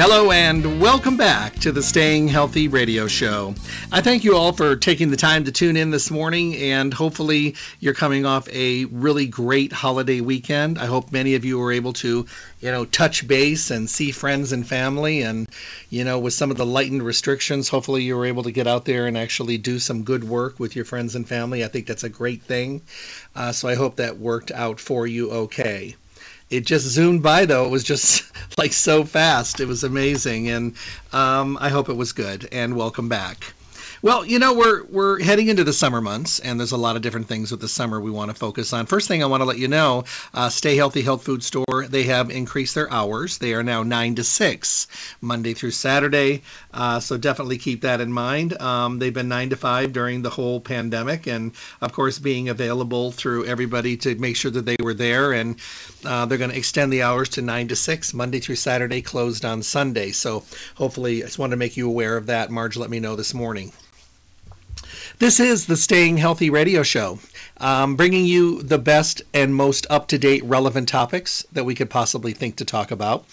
Hello and welcome back to the Staying Healthy Radio Show. I thank you all for taking the time to tune in this morning, and hopefully, you're coming off a really great holiday weekend. I hope many of you were able to, you know, touch base and see friends and family, and, you know, with some of the lightened restrictions, hopefully, you were able to get out there and actually do some good work with your friends and family. I think that's a great thing. Uh, so I hope that worked out for you okay it just zoomed by though it was just like so fast it was amazing and um, i hope it was good and welcome back well, you know, we're we're heading into the summer months, and there's a lot of different things with the summer we want to focus on. First thing I want to let you know, uh, Stay Healthy Health Food Store, they have increased their hours. They are now 9 to 6, Monday through Saturday. Uh, so definitely keep that in mind. Um, they've been 9 to 5 during the whole pandemic, and of course, being available through everybody to make sure that they were there. And uh, they're going to extend the hours to 9 to 6, Monday through Saturday, closed on Sunday. So hopefully, I just wanted to make you aware of that. Marge let me know this morning. This is the Staying Healthy Radio Show, um, bringing you the best and most up to date relevant topics that we could possibly think to talk about,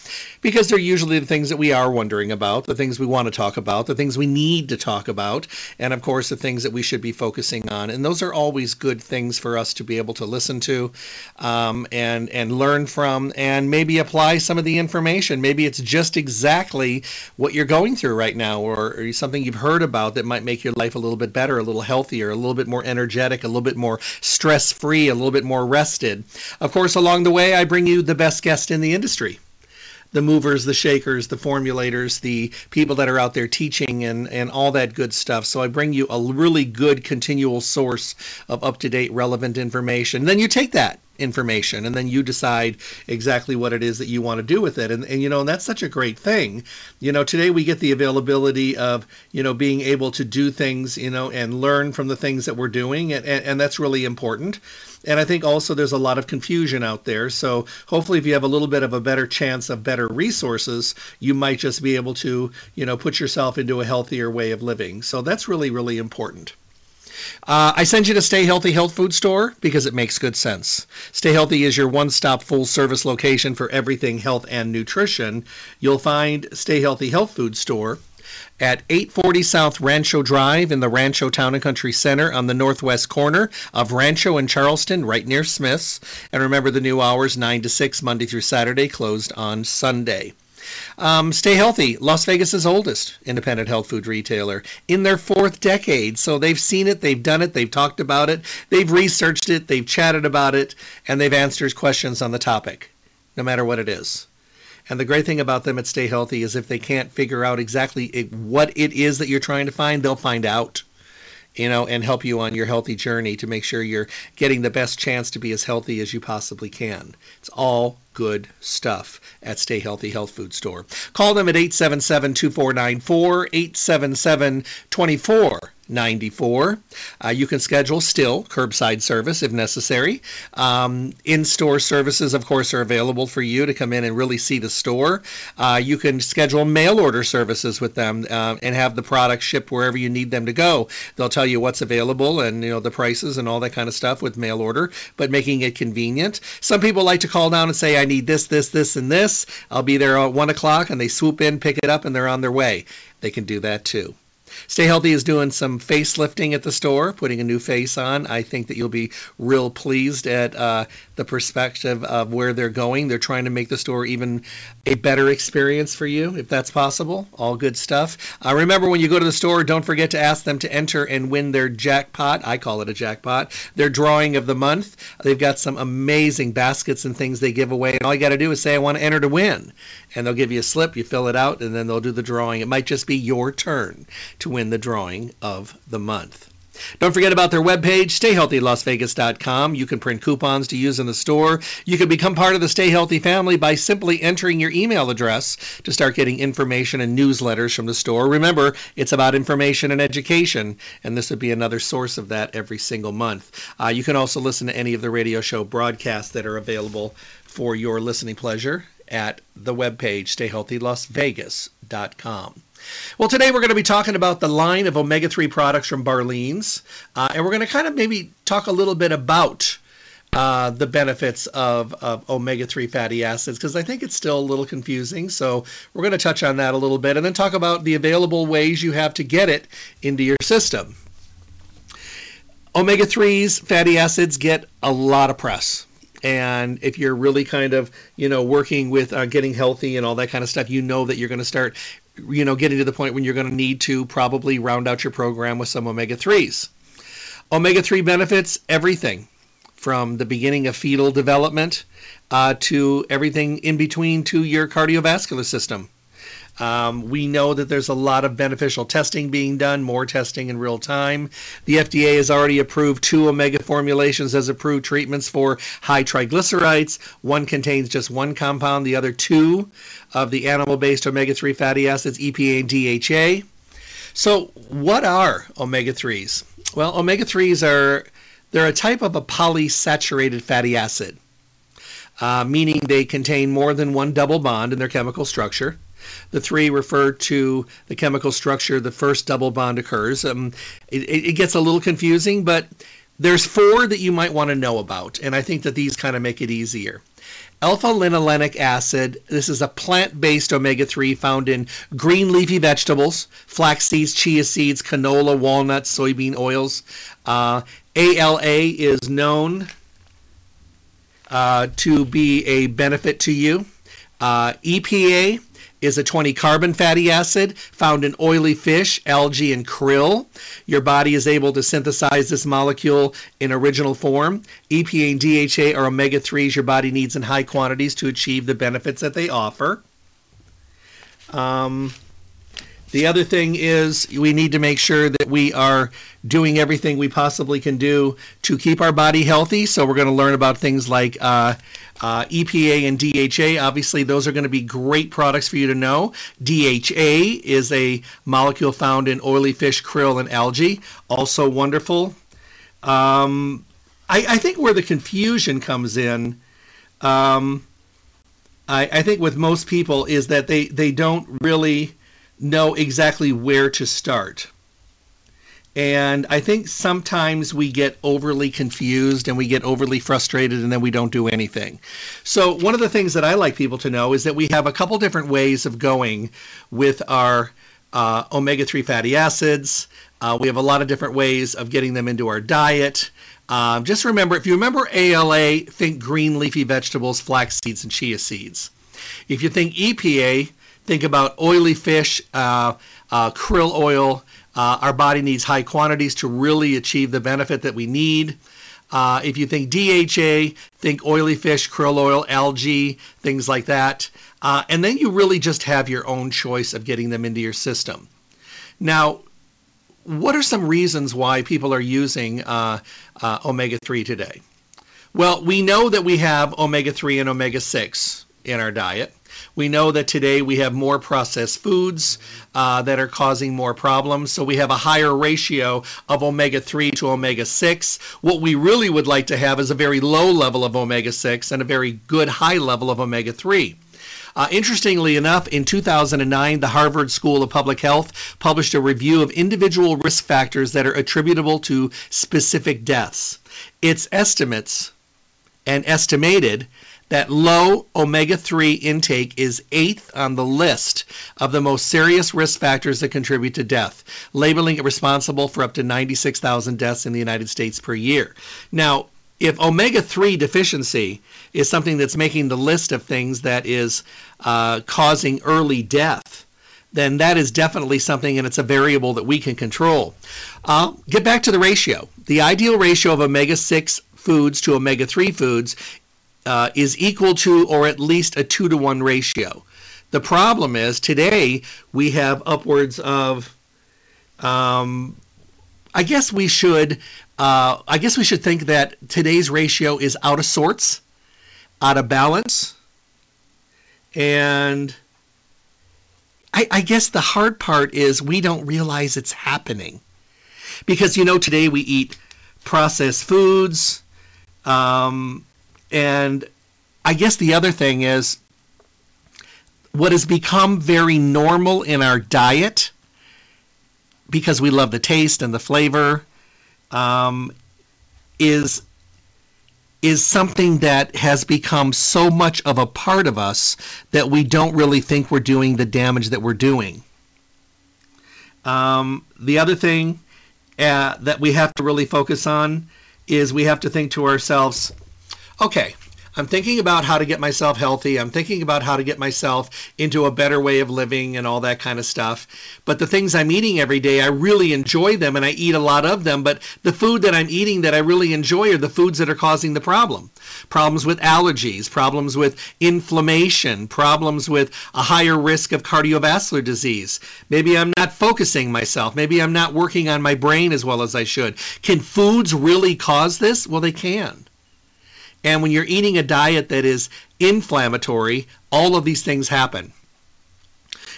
because they're usually the things that we are wondering about, the things we want to talk about, the things we need to talk about, and of course, the things that we should be focusing on. And those are always good things for us to be able to listen to um, and, and learn from, and maybe apply some of the information. Maybe it's just exactly what you're going through right now, or, or something you've heard about that might make your life a little bit better, a little healthier, a little bit more energetic, a little bit more stress free, a little bit more rested. Of course, along the way, I bring you the best guest in the industry the movers, the shakers, the formulators, the people that are out there teaching and, and all that good stuff. So I bring you a really good continual source of up to date, relevant information. then you take that information and then you decide exactly what it is that you want to do with it and, and you know and that's such a great thing you know today we get the availability of you know being able to do things you know and learn from the things that we're doing and, and, and that's really important and I think also there's a lot of confusion out there. So hopefully, if you have a little bit of a better chance of better resources, you might just be able to, you know, put yourself into a healthier way of living. So that's really, really important. Uh, I send you to Stay Healthy Health Food Store because it makes good sense. Stay Healthy is your one stop full service location for everything health and nutrition. You'll find Stay Healthy Health Food Store at 840 South Rancho Drive in the Rancho Town and Country Center on the northwest corner of Rancho and Charleston, right near Smith's. And remember the new hours 9 to 6 Monday through Saturday, closed on Sunday. Um, stay healthy. Las Vegas's oldest independent health food retailer in their fourth decade. So they've seen it, they've done it, they've talked about it, they've researched it, they've chatted about it, and they've answered questions on the topic, no matter what it is. And the great thing about them at Stay Healthy is if they can't figure out exactly what it is that you're trying to find, they'll find out you know, and help you on your healthy journey to make sure you're getting the best chance to be as healthy as you possibly can. It's all good stuff at Stay Healthy Health Food Store. Call them at 877 2494, 877 2494. Uh, you can schedule still curbside service if necessary. Um, in store services, of course, are available for you to come in and really see the store. Uh, you can schedule mail order services with them uh, and have the products shipped wherever you need them to go. They'll tell you what's available and you know the prices and all that kind of stuff with mail order, but making it convenient. Some people like to call down and say, I need this, this, this, and this. I'll be there at 1 o'clock, and they swoop in, pick it up, and they're on their way. They can do that too. Stay Healthy is doing some facelifting at the store, putting a new face on. I think that you'll be real pleased at uh, the perspective of where they're going. They're trying to make the store even a better experience for you, if that's possible. All good stuff. Uh, remember, when you go to the store, don't forget to ask them to enter and win their jackpot. I call it a jackpot. Their drawing of the month. They've got some amazing baskets and things they give away. And all you got to do is say, I want to enter to win. And they'll give you a slip, you fill it out, and then they'll do the drawing. It might just be your turn to win the drawing of the month. Don't forget about their webpage, stayhealthylasvegas.com. You can print coupons to use in the store. You can become part of the Stay Healthy family by simply entering your email address to start getting information and newsletters from the store. Remember, it's about information and education, and this would be another source of that every single month. Uh, you can also listen to any of the radio show broadcasts that are available for your listening pleasure at the webpage, stayhealthylasvegas.com. Well, today we're going to be talking about the line of omega 3 products from Barlean's, uh, and we're going to kind of maybe talk a little bit about uh, the benefits of, of omega 3 fatty acids because I think it's still a little confusing. So we're going to touch on that a little bit and then talk about the available ways you have to get it into your system. Omega 3s, fatty acids, get a lot of press and if you're really kind of you know working with uh, getting healthy and all that kind of stuff you know that you're going to start you know, getting to the point when you're going to need to probably round out your program with some omega 3s. Omega 3 benefits everything from the beginning of fetal development uh, to everything in between to your cardiovascular system. Um, we know that there's a lot of beneficial testing being done, more testing in real time. The FDA has already approved two omega formulations as approved treatments for high triglycerides. One contains just one compound, the other two of the animal based omega 3 fatty acids, EPA and DHA. So, what are omega 3s? Well, omega 3s are they're a type of a polysaturated fatty acid, uh, meaning they contain more than one double bond in their chemical structure. The three refer to the chemical structure the first double bond occurs. Um, it, it gets a little confusing, but there's four that you might want to know about, and I think that these kind of make it easier. Alpha linolenic acid. This is a plant based omega 3 found in green leafy vegetables, flax seeds, chia seeds, canola, walnuts, soybean oils. Uh, ALA is known uh, to be a benefit to you. Uh, EPA is a 20 carbon fatty acid found in oily fish, algae, and krill. Your body is able to synthesize this molecule in original form. EPA and DHA are omega 3s your body needs in high quantities to achieve the benefits that they offer. Um, the other thing is we need to make sure that we are doing everything we possibly can do to keep our body healthy. So we're going to learn about things like uh, uh, EPA and DHA. Obviously, those are going to be great products for you to know. DHA is a molecule found in oily fish, krill, and algae. Also wonderful. Um, I, I, think where the confusion comes in. Um, I, I, think with most people is that they, they don't really know exactly where to start. And I think sometimes we get overly confused and we get overly frustrated and then we don't do anything. So, one of the things that I like people to know is that we have a couple different ways of going with our uh, omega 3 fatty acids. Uh, we have a lot of different ways of getting them into our diet. Um, just remember, if you remember ALA, think green leafy vegetables, flax seeds, and chia seeds. If you think EPA, think about oily fish, uh, uh, krill oil. Uh, our body needs high quantities to really achieve the benefit that we need. Uh, if you think DHA, think oily fish, krill oil, algae, things like that. Uh, and then you really just have your own choice of getting them into your system. Now, what are some reasons why people are using uh, uh omega 3 today? Well, we know that we have omega 3 and omega 6 in our diet. We know that today we have more processed foods uh, that are causing more problems. So we have a higher ratio of omega 3 to omega 6. What we really would like to have is a very low level of omega 6 and a very good high level of omega 3. Uh, interestingly enough, in 2009, the Harvard School of Public Health published a review of individual risk factors that are attributable to specific deaths. Its estimates and estimated that low omega 3 intake is eighth on the list of the most serious risk factors that contribute to death, labeling it responsible for up to 96,000 deaths in the United States per year. Now, if omega 3 deficiency is something that's making the list of things that is uh, causing early death, then that is definitely something and it's a variable that we can control. Uh, get back to the ratio. The ideal ratio of omega 6 foods to omega 3 foods uh, is equal to or at least a 2 to 1 ratio. The problem is today we have upwards of, um, I guess we should, uh, I guess we should think that today's ratio is out of sorts, out of balance, and I, I guess the hard part is we don't realize it's happening because you know today we eat processed foods, um, and I guess the other thing is what has become very normal in our diet because we love the taste and the flavor um, is is something that has become so much of a part of us that we don't really think we're doing the damage that we're doing. Um, the other thing uh, that we have to really focus on is we have to think to ourselves, okay, I'm thinking about how to get myself healthy. I'm thinking about how to get myself into a better way of living and all that kind of stuff. But the things I'm eating every day, I really enjoy them and I eat a lot of them. But the food that I'm eating that I really enjoy are the foods that are causing the problem. Problems with allergies, problems with inflammation, problems with a higher risk of cardiovascular disease. Maybe I'm not focusing myself. Maybe I'm not working on my brain as well as I should. Can foods really cause this? Well, they can. And when you're eating a diet that is inflammatory, all of these things happen.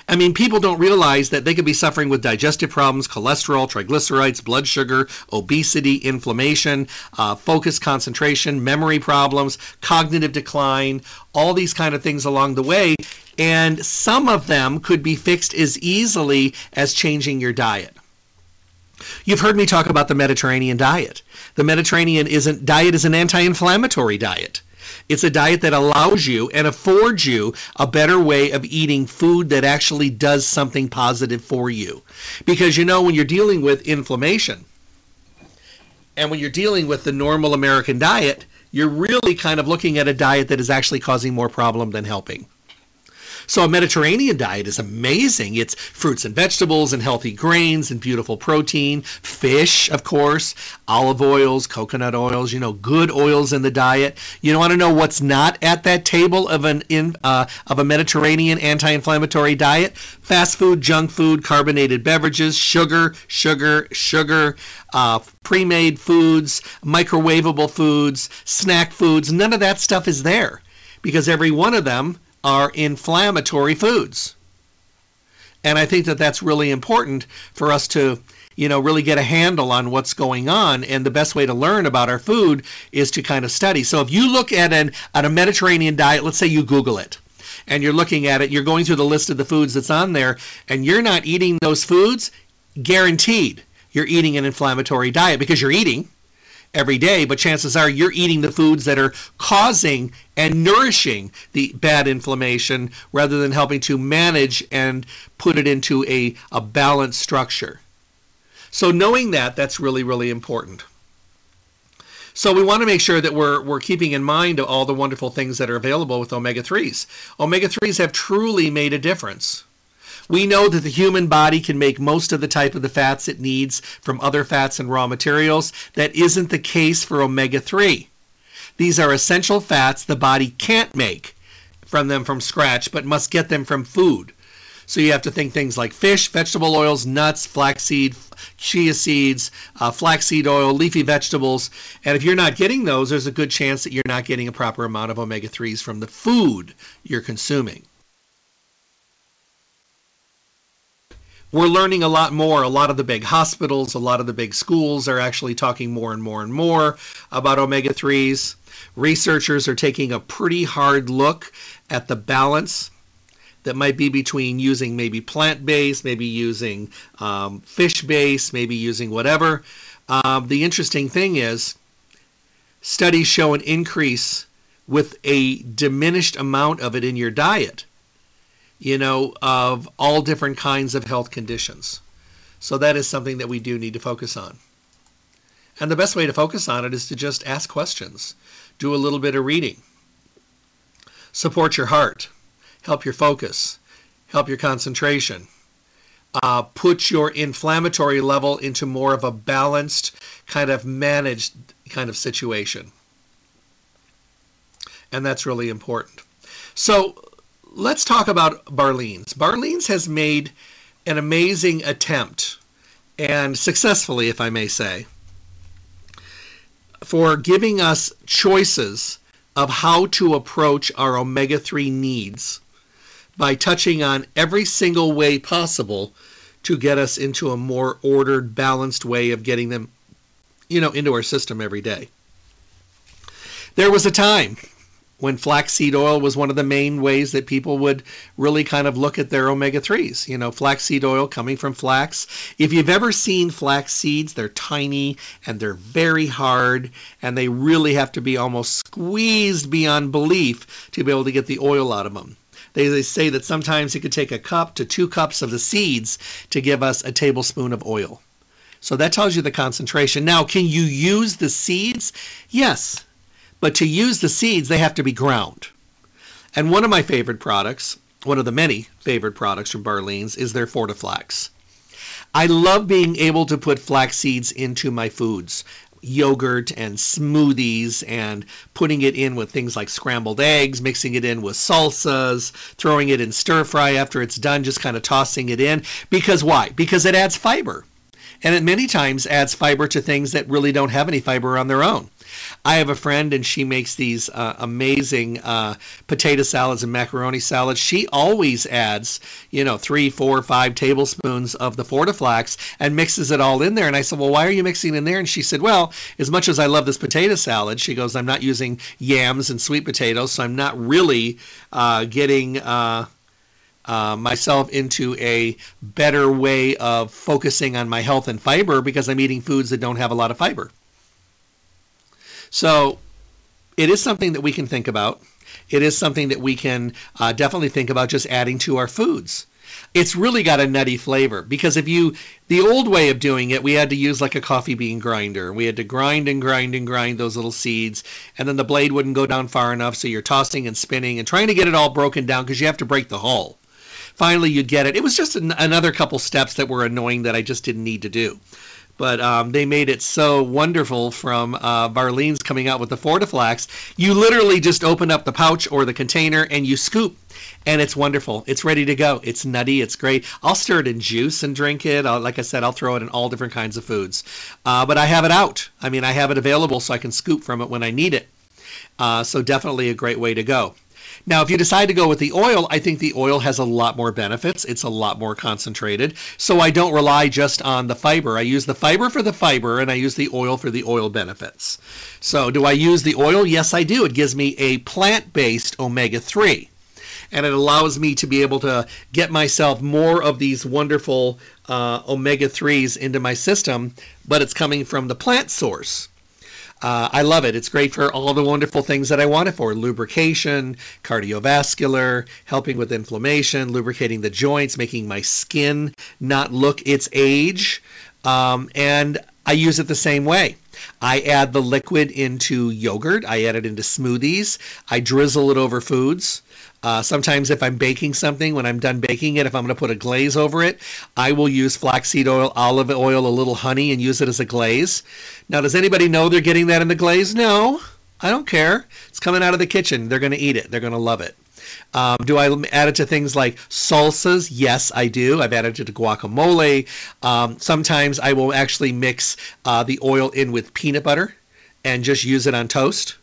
I mean, people don't realize that they could be suffering with digestive problems, cholesterol, triglycerides, blood sugar, obesity, inflammation, uh, focus, concentration, memory problems, cognitive decline, all these kind of things along the way. And some of them could be fixed as easily as changing your diet. You've heard me talk about the Mediterranean diet. The Mediterranean isn't diet is an anti-inflammatory diet. It's a diet that allows you and affords you a better way of eating food that actually does something positive for you. Because you know when you're dealing with inflammation and when you're dealing with the normal American diet, you're really kind of looking at a diet that is actually causing more problem than helping. So a Mediterranean diet is amazing. It's fruits and vegetables and healthy grains and beautiful protein, fish, of course, olive oils, coconut oils, you know, good oils in the diet. You want to know what's not at that table of an in, uh, of a Mediterranean anti-inflammatory diet? Fast food, junk food, carbonated beverages, sugar, sugar, sugar, uh, pre-made foods, microwavable foods, snack foods. None of that stuff is there because every one of them are inflammatory foods. And I think that that's really important for us to, you know, really get a handle on what's going on. And the best way to learn about our food is to kind of study. So if you look at an at a Mediterranean diet, let's say you Google it, and you're looking at it, you're going through the list of the foods that's on there, and you're not eating those foods, guaranteed you're eating an inflammatory diet because you're eating every day, but chances are you're eating the foods that are causing and nourishing the bad inflammation rather than helping to manage and put it into a, a balanced structure. So knowing that, that's really, really important. So we want to make sure that we're, we're keeping in mind all the wonderful things that are available with omega-3s. Omega-3s have truly made a difference. We know that the human body can make most of the type of the fats it needs from other fats and raw materials. That isn't the case for omega 3. These are essential fats the body can't make from them from scratch, but must get them from food. So you have to think things like fish, vegetable oils, nuts, flaxseed, chia seeds, uh, flaxseed oil, leafy vegetables. And if you're not getting those, there's a good chance that you're not getting a proper amount of omega 3s from the food you're consuming. We're learning a lot more. A lot of the big hospitals, a lot of the big schools are actually talking more and more and more about omega 3s. Researchers are taking a pretty hard look at the balance that might be between using maybe plant based, maybe using um, fish based, maybe using whatever. Um, the interesting thing is, studies show an increase with a diminished amount of it in your diet, you know, of all different kinds of health conditions. So that is something that we do need to focus on. And the best way to focus on it is to just ask questions, do a little bit of reading, support your heart, help your focus, help your concentration, uh, put your inflammatory level into more of a balanced, kind of managed kind of situation. And that's really important. So let's talk about Barlean's. Barlean's has made an amazing attempt, and successfully, if I may say, for giving us choices of how to approach our omega 3 needs by touching on every single way possible to get us into a more ordered, balanced way of getting them, you know, into our system every day. There was a time when flaxseed oil was one of the main ways that people would really kind of look at their omega 3s. You know, flaxseed oil coming from flax. If you've ever seen flax seeds, they're tiny and they're very hard and they really have to be almost squeezed beyond belief to be able to get the oil out of them. They, they say that sometimes it could take a cup to two cups of the seeds to give us a tablespoon of oil. So that tells you the concentration. Now, can you use the seeds? Yes, but to use the seeds, they have to be ground. And one of my favorite products, one of the many favorite products from Barlean's, is their Fortiflax. I love being able to put flax seeds into my foods yogurt and smoothies and putting it in with things like scrambled eggs, mixing it in with salsas, throwing it in stir fry after it's done, just kind of tossing it in. Because why? Because it adds fiber. And it many times adds fiber to things that really don't have any fiber on their own. I have a friend and she makes these uh, amazing uh, potato salads and macaroni salads. She always adds, you know, three, four, five tablespoons of the Fortiflax and mixes it all in there. And I said, well, why are you mixing in there? And she said, well, as much as I love this potato salad, she goes, I'm not using yams and sweet potatoes, so I'm not really uh, getting. Uh, uh, myself into a better way of focusing on my health and fiber because I'm eating foods that don't have a lot of fiber. So it is something that we can think about. It is something that we can uh, definitely think about just adding to our foods. It's really got a nutty flavor because if you, the old way of doing it, we had to use like a coffee bean grinder. We had to grind and grind and grind those little seeds, and then the blade wouldn't go down far enough, so you're tossing and spinning and trying to get it all broken down because you have to break the hull. Finally, you get it. It was just an, another couple steps that were annoying that I just didn't need to do but um, they made it so wonderful from uh, Barlean's coming out with the Fortiflax. You literally just open up the pouch or the container and you scoop, and it's wonderful. It's ready to go. It's nutty. It's great. I'll stir it in juice and drink it. I'll, like I said, I'll throw it in all different kinds of foods. Uh, but I have it out. I mean, I have it available so I can scoop from it when I need it. Uh, so definitely a great way to go. Now, if you decide to go with the oil, I think the oil has a lot more benefits. It's a lot more concentrated. So I don't rely just on the fiber. I use the fiber for the fiber and I use the oil for the oil benefits. So do I use the oil? Yes, I do. It gives me a plant-based omega-3 and it allows me to be able to get myself more of these wonderful uh, omega 3s into my system, but it's coming from the plant source. Uh, I love it. It's great for all the wonderful things that I want it for lubrication, cardiovascular, helping with inflammation, lubricating the joints, making my skin not look its age. Um, and I use it the same way. I add the liquid into yogurt. I add it into smoothies. I drizzle it over foods. Uh, sometimes if I'm baking something, when I'm done baking it, if I'm going to put a glaze over it, I will use flaxseed oil, olive oil, a little honey, and use it as a glaze. Now, does anybody know they're getting that in the glaze? No, I don't care. It's coming out of the kitchen. They're going to eat it. They're going to love it. Um, do I add it to things like salsas? Yes, I do. I've added it to guacamole. Um, sometimes I will actually mix uh, the oil in with peanut butter and just use it on toast.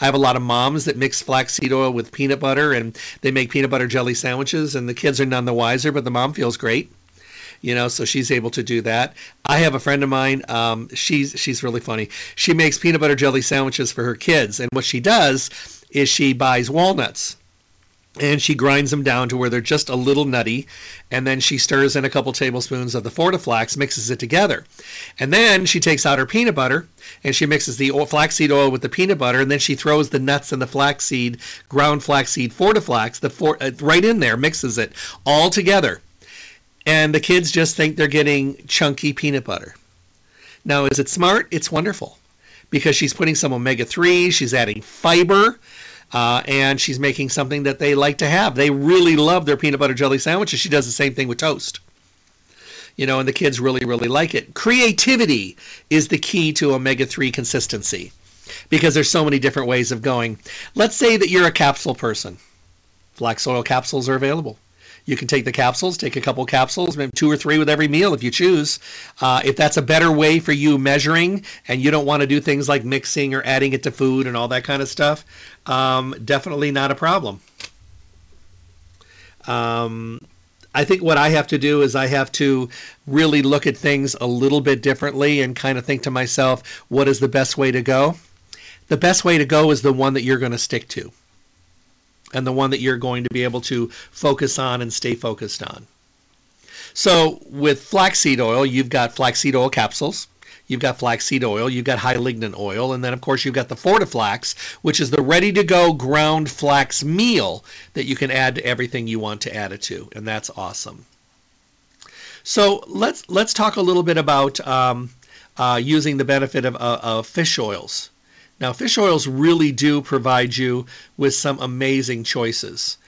I have a lot of moms that mix flaxseed oil with peanut butter and they make peanut butter jelly sandwiches, and the kids are none the wiser, but the mom feels great. You know, so she's able to do that. I have a friend of mine. Um, she's she's really funny. She makes peanut butter jelly sandwiches for her kids, and what she does is she buys walnuts and she grinds them down to where they're just a little nutty. And then she stirs in a couple tablespoons of the fortiflax mixes it together. And then she takes out her peanut butter and she mixes the flaxseed oil with the peanut butter. And then she throws the nuts and the flaxseed ground flaxseed fortiflax the for, uh, right in there mixes it all together. And the kids just think they're getting chunky peanut butter. Now is it smart? It's wonderful. Because she's putting some omega-3 she's adding fiber uh, and she's making something that they like to have. They really love their peanut butter jelly sandwiches. She does the same thing with toast. You know, and the kids really, really like it. Creativity is the key to omega 3 consistency because there's so many different ways of going. Let's say that you're a capsule person. Flax oil capsules are available. You can take the capsules, take a couple capsules, maybe two or three with every meal if you choose. Uh, if that's a better way for you measuring and you don't want to do things like mixing or adding it to food and all that kind of stuff, um, definitely not a problem. Um, I think what I have to do is I have to really look at things a little bit differently and kind of think to myself, what is the best way to go? The best way to go is the one that you're going to stick to and the one that you're going to be able to focus on and stay focused on. So with flaxseed oil, you've got flaxseed oil capsules, you've got flaxseed oil, you've got high lignan oil, and then of course you've got the Fortiflax, which is the ready-to-go ground flax meal that you can add to everything you want to add it to, and that's awesome. So let's let's talk a little bit about um, uh, using the benefit of, uh, of fish oils. Now, fish oils really do provide you with some amazing choices.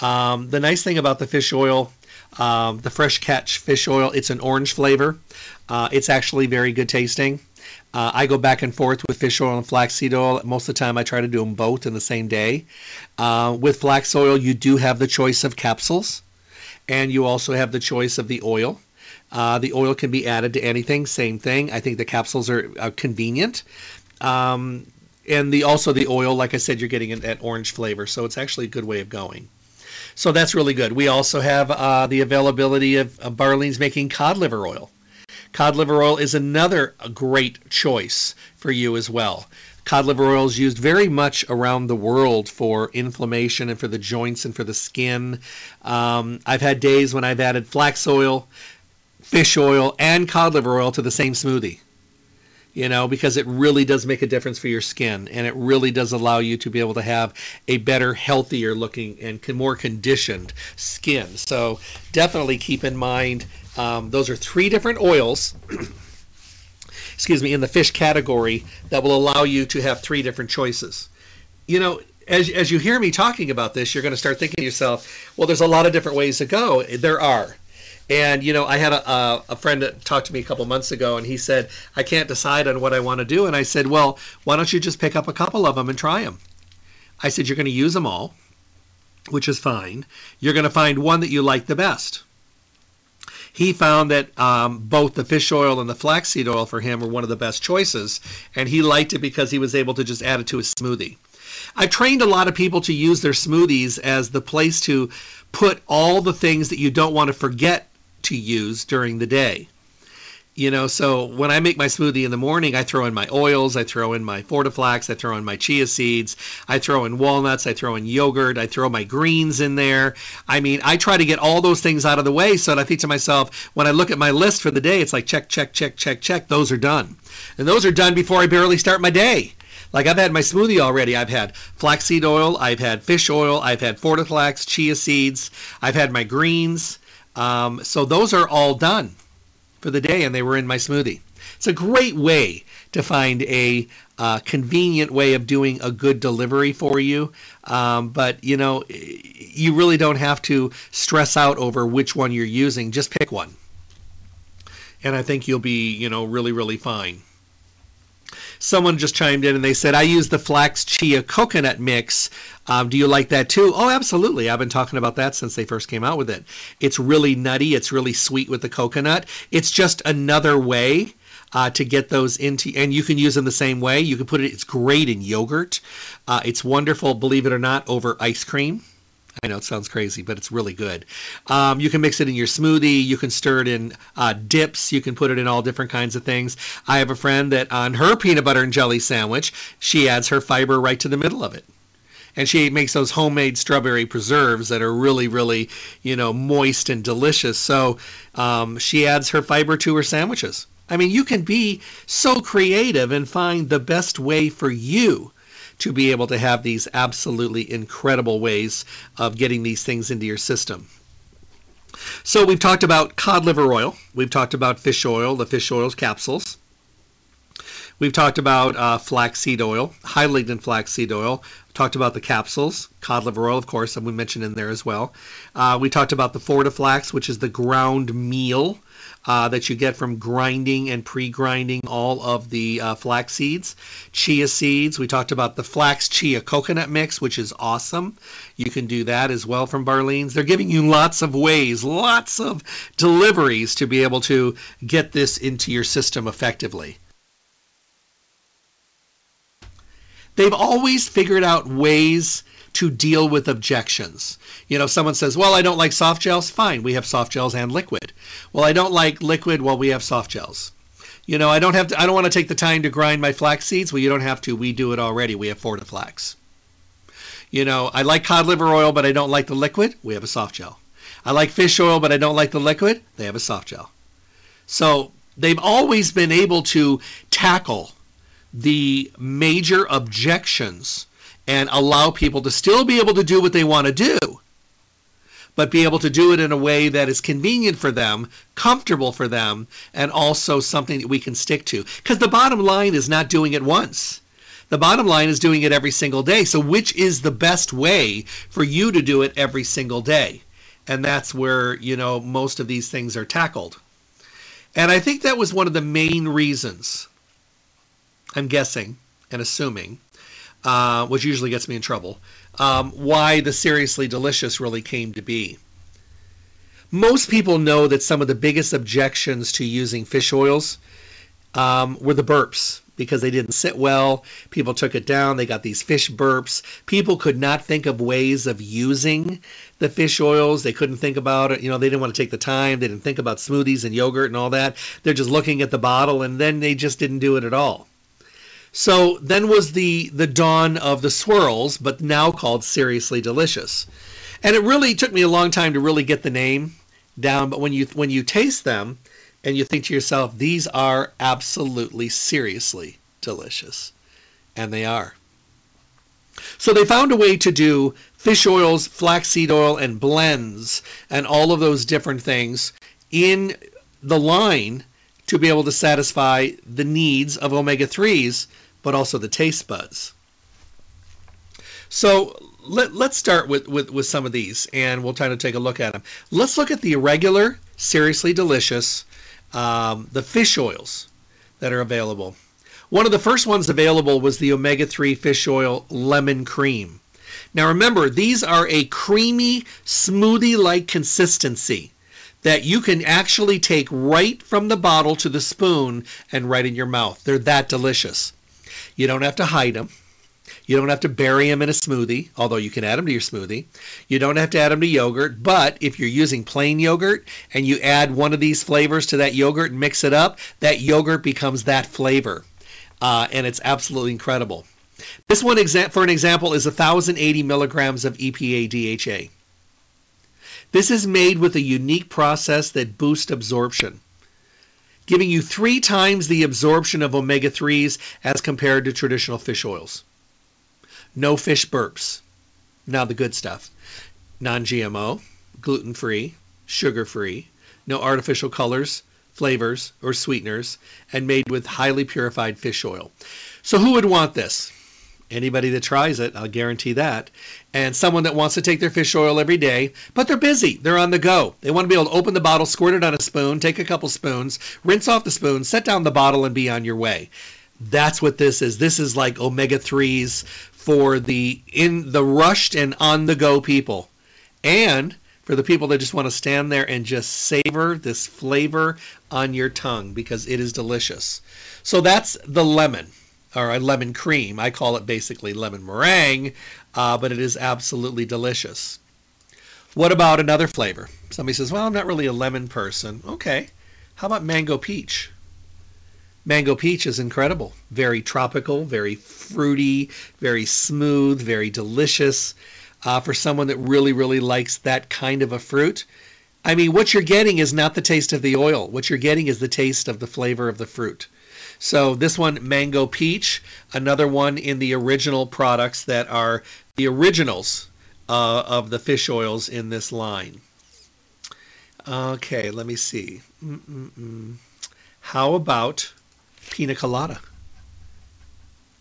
Um, the nice thing about the fish oil, um, the fresh catch fish oil, it's an orange flavor. Uh, it's actually very good tasting. Uh, I go back and forth with fish oil and flaxseed oil. Most of the time, I try to do them both in the same day. Uh, with flax oil, you do have the choice of capsules, and you also have the choice of the oil. Uh, the oil can be added to anything, same thing. I think the capsules are, are convenient. Um, and the also the oil, like I said, you're getting that orange flavor, so it's actually a good way of going. So that's really good. We also have uh, the availability of, of Barlean's making cod liver oil. Cod liver oil is another great choice for you as well. Cod liver oil is used very much around the world for inflammation and for the joints and for the skin. Um, I've had days when I've added flax oil, fish oil, and cod liver oil to the same smoothie you know, because it really does make a difference for your skin and it really does allow you to be able to have a better, healthier looking and more conditioned skin. So definitely keep in mind um, those are three different oils. excuse me, in the fish category that will allow you to have three different choices. You know, as, as you hear me talking about this, you're going to start thinking to yourself, well, there's a lot of different ways to go. There are. And you know, I had a, a, a friend that talked to me a couple months ago, and he said, "I can't decide on what I want to do." And I said, "Well, why don't you just pick up a couple of them and try them?" I said, "You're going to use them all, which is fine. You're going to find one that you like the best." He found that um, both the fish oil and the flaxseed oil for him were one of the best choices, and he liked it because he was able to just add it to his smoothie. I trained a lot of people to use their smoothies as the place to put all the things that you don't want to forget to use during the day. You know, so when I make my smoothie in the morning, I throw in my oils, I throw in my fortiflax, I throw in my chia seeds, I throw in walnuts, I throw in yogurt, I throw my greens in there. I mean, I try to get all those things out of the way so that I think to myself, when I look at my list for the day, it's like check, check, check, check, check. Those are done. And those are done before I barely start my day. Like I've had my smoothie already. I've had flaxseed oil, I've had fish oil, I've had fortiflax, chia seeds, I've had my greens. Um, so those are all done for the day, and they were in my smoothie. It's a great way to find a uh, convenient way of doing a good delivery for you. Um, but you know, you really don't have to stress out over which one you're using. Just pick one, and I think you'll be, you know, really, really fine someone just chimed in and they said, I use the flax chia coconut mix. Um, do you like that too? Oh, absolutely. I've been talking about that since they first came out with it. It's really nutty. It's really sweet with the coconut. It's just another way uh, to get those into, and you can use them the same way. You can put it, it's great in yogurt. Uh, it's wonderful, believe it or not, over ice cream. I know it sounds crazy, but it's really good. Um, you can mix it in your smoothie. You can stir it in uh, dips. You can put it in all different kinds of things. I have a friend that on her peanut butter and jelly sandwich, she adds her fiber right to the middle of it. and she makes those homemade strawberry preserves that are really, really, you know, moist and delicious. So um, she adds her fiber to her sandwiches. I mean, you can be so creative and find the best way for you to be able to have these absolutely incredible ways of getting these things into your system. So we've talked about cod liver oil. We've talked about fish oil, the fish oil capsules. We've talked about uh, flaxseed oil, high lignan flaxseed oil. Talked about the capsules, cod liver oil, of course, and we mentioned in there as well. Uh, we talked about the FortiFlax, which is the ground meal uh, that you get from grinding and pre-grinding all of the uh, flax seeds. Chia seeds, we talked about the flax chia coconut mix, which is awesome. You can do that as well from Barlean's. They're giving you lots of ways, lots of deliveries to be able to get this into your system effectively. They've always figured out ways to deal with objections. You know, someone says, "Well, I don't like soft gels." Fine, we have soft gels and liquid. Well, I don't like liquid. Well, we have soft gels. You know, I don't have to, I don't want to take the time to grind my flax seeds. Well, you don't have to. We do it already. We have FortiFlax. You know, I like cod liver oil, but I don't like the liquid. We have a soft gel. I like fish oil, but I don't like the liquid. They have a soft gel. So they've always been able to tackle the major objections and allow people to still be able to do what they want to do, but be able to do it in a way that is convenient for them, comfortable for them, and also something that we can stick to. Because the bottom line is not doing it once. The bottom line is doing it every single day. So, which is the best way for you to do it every single day? And that's where, you know, most of these things are tackled. And I think that was one of the main reasons I'm guessing and assuming, uh, which usually gets me in trouble, um, why the Seriously Delicious really came to be. Most people know that some of the biggest objections to using fish oils um, were the burps because they didn't sit well. People took it down. They got these fish burps. People could not think of ways of using the fish oils. They couldn't think about it. You know, they didn't want to take the time. They didn't think about smoothies and yogurt and all that. They're just looking at the bottle and then they just didn't do it at all. So then was the the dawn of the swirls, but now called Seriously Delicious. And it really took me a long time to really get the name down, but when you when you taste them and you think to yourself, these are absolutely seriously delicious. And they are. So they found a way to do fish oils, flaxseed oil, and blends, and all of those different things in the line to be able to satisfy the needs of omega 3s, but also the taste buds. So let, us start with, with, with some of these and we'll try to take a look at them. Let's look at the irregular, seriously delicious, um, the fish oils that are available. One of the first ones available was the omega 3 fish oil lemon cream. Now remember, these are a creamy, smoothie like consistency that you can actually take right from the bottle to the spoon and right in your mouth. They're that delicious. You don't have to hide them. You don't have to bury them in a smoothie, although you can add them to your smoothie. You don't have to add them to yogurt, but if you're using plain yogurt and you add one of these flavors to that yogurt and mix it up, that yogurt becomes that flavor. Uh, and it's absolutely incredible. This one, for an example, is 1,080 milligrams of EPA DHA. This is made with a unique process that boosts absorption, giving you three times the absorption of omega 3s as compared to traditional fish oils. No fish burps. Now, the good stuff non GMO, gluten free, sugar free, no artificial colors, flavors, or sweeteners, and made with highly purified fish oil. So, who would want this? Anybody that tries it, I'll guarantee that. And someone that wants to take their fish oil every day, but they're busy. They're on the go. They want to be able to open the bottle, squirt it on a spoon, take a couple spoons, rinse off the spoon, set down the bottle, and be on your way. That's what this is. This is like omega 3s for the in the rushed and on the go people. And for the people that just want to stand there and just savor this flavor on your tongue because it is delicious. So that's the lemon or a lemon cream. I call it basically lemon meringue, uh, but it is absolutely delicious. What about another flavor? Somebody says, well, I'm not really a lemon person. Okay. How about mango peach? Mango peach is incredible. Very tropical, very fruity, very smooth, very delicious. Uh, for someone that really, really likes that kind of a fruit, I mean, what you're getting is not the taste of the oil. What you're getting is the taste of the flavor of the fruit. So this one, Mango Peach, another one in the original products that are the originals uh, of the fish oils in this line. Okay, let me see. Mm-mm-mm. How about pina colada?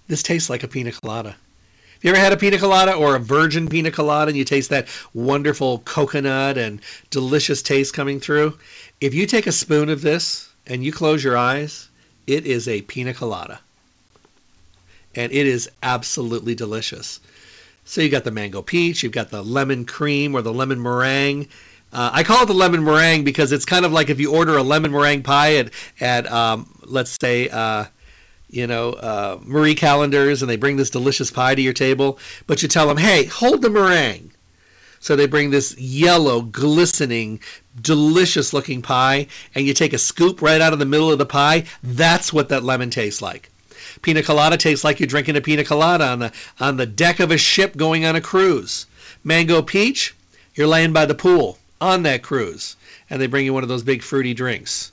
This tastes like a pina colada. Have you ever had a pina colada or a virgin pina colada and you taste that wonderful coconut and delicious taste coming through? If you take a spoon of this and you close your eyes, it is a pina colada. And it is absolutely delicious. So you got the mango peach, you've got the lemon cream or the lemon meringue. Uh, I call it the lemon meringue because it's kind of like if you order a lemon meringue pie at, at um, let's say, uh, you know, uh, Marie Callender's, and they bring this delicious pie to your table, but you tell them, hey, hold the meringue. So they bring this yellow, glistening, delicious looking pie, and you take a scoop right out of the middle of the pie. That's what that lemon tastes like. Pina colada tastes like you're drinking a pina colada on the on the deck of a ship going on a cruise. Mango peach, you're laying by the pool on that cruise, and they bring you one of those big fruity drinks.